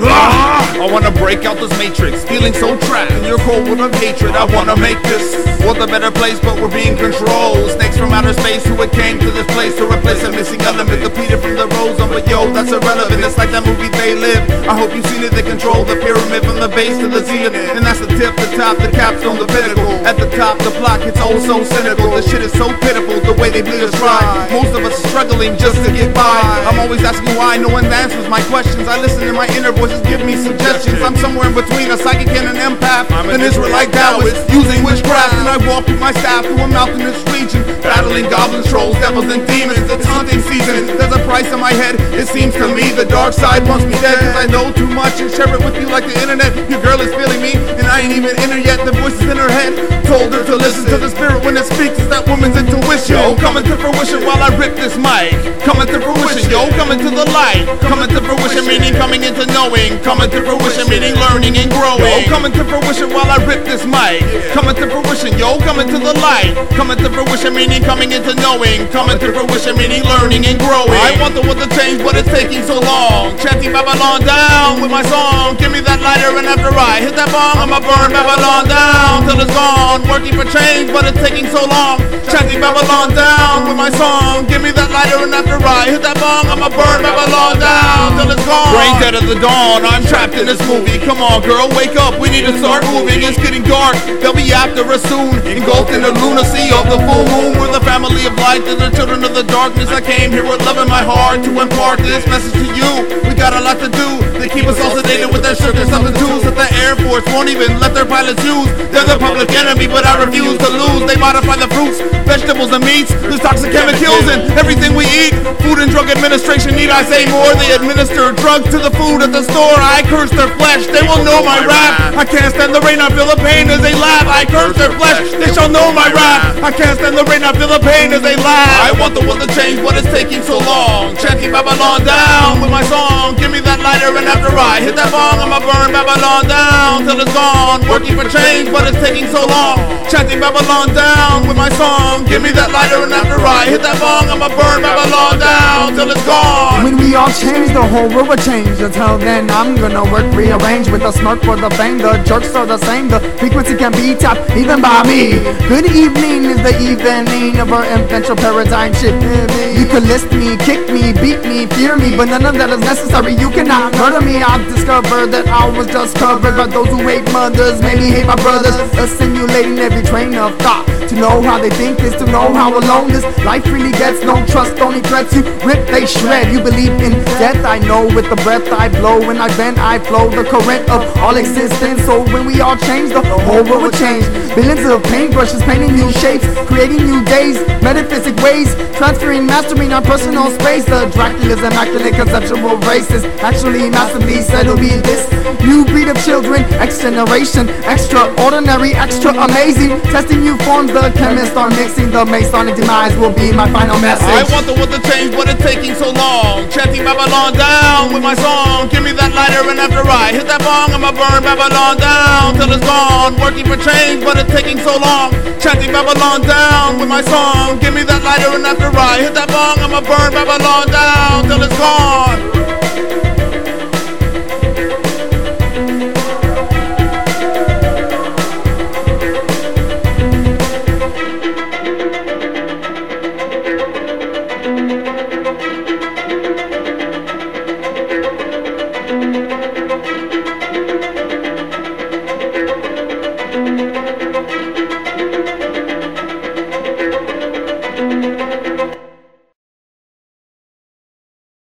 Ah! I wanna break out this matrix, feeling so trapped in your cold world of hatred. I wanna make this world a better place, but we're being controlled. Space who it came to this place to replace a missing element, depleted from the ozone. But yo, that's irrelevant. It's like that movie They Live. I hope you've seen it. They control the pyramid from the base to the zenith, and that's the tip, the top, the capstone, the pinnacle. At the top, the block, it's all so cynical. The shit is so pitiful, the way they bleed us dry. Most of us are struggling just to get by. I'm always asking why, no one answers my questions. I listen to my inner voices give me suggestions. I'm somewhere in between a psychic and an empath. I'm an Israelite Taoist using witchcraft, and I walk with my staff through a mountainous region, battling goblins, trolls, devils, and demons. It's hunting season. There's a price on my head. It seems to me the dark side wants me dead because I know too much and share it with you like the internet. Your girl is feeling me, and I ain't even in her yet. The voices in her head told her to listen to the spirit when it speaks. It's that woman's intuition. Yo, coming to fruition while I rip this mic. Coming to fruition, yo, coming to the light. Coming to fruition, meaning coming into knowing. Coming to fruition, meaning learning and growing. Yo, coming to fruition while I rip this mic. Coming to fruition, yo, coming to the light. Coming to fruition, meaning coming into knowing. Coming to fruition, meaning learning and growing. I want the world to change, but it's taking so long. Chanting Babylon down with my song. Give me that lighter, and after I hit that bomb, I'ma burn Babylon down till it's gone. Working for change, but it's taking so long. Chanting Babylon down with my song. Give me that lighter, and after I hit that bong, I'ma burn Babylon down till it's gone. Brain dead of the dawn, I'm trapped in this movie. Come on, girl, wake up. We need to start moving. It's getting dark. They'll be after us soon. Engulfed in the lunacy of the full moon. We're the family of light. They're the children of the darkness. I came here with love in my heart to impart this message to you. We got a lot to do. They keep us all sedated with their sugar substitutes that the Air Force won't even let their pilots use. They're the public enemy, but I refuse to lose. They modify the fruits, vegetables, and meats. There's toxic chemicals in everything we eat. Food and Drug Administration, need I say more? They administer drugs to the food at the store. I curse their flesh, they will know my rap. I can't stand the rain, I feel the pain as they laugh. I curse their flesh, they shall know my rap. I can't stand the rain, I feel the pain as they laugh. I want the world to change, what is taking so long. Chanting Babylon down with my song. Give me that lighter, and after I hit that bomb, I'ma burn Babylon down till it's gone. Working for change, but it's taking so long. Chanting Babylon down with my song. Give me that lighter, and after I hit that bomb, I'ma burn my Babylon down till it's gone. When we all change, the whole world will change. Until then, I'm gonna work rearrange with a smirk for the fame. The jerks are the same. The frequency can be tapped even by me. Good evening is the evening of our eventual paradigm shift. You can list me, kick me, beat me, fear me, but none of that is necessary. You cannot murder me. I've discovered that I was just covered by those who hate mothers, made me hate my brothers. Assimilating every train of thought. To know how they think is to know how alone this life really gets. No trust, only threats you rip, they shred. You believe in death, I know with the breath I blow. When I bend, I flow the current of all existence. So when we all change, the whole world will change. Billions of paintbrushes painting new shapes, creating new days, metaphysic ways, transferring, mastering our personal space. The Dracula's immaculate conceptual races actually massively said it'll be this new breed of children, X generation, extraordinary, extra amazing. Testing new forms, the chemists are mixing. The Masonic demise will be my final message. I want the world to change, but it's taking so long. Chanting Babylon down with my song. Give me that lighter, and after I hit that bong, I'ma burn Babylon down till it's gone. Working for change, but it's taking so long. Chanting Babylon down with my song. Give me that lighter, and after I hit that bong, I'ma burn Babylon down till it's gone.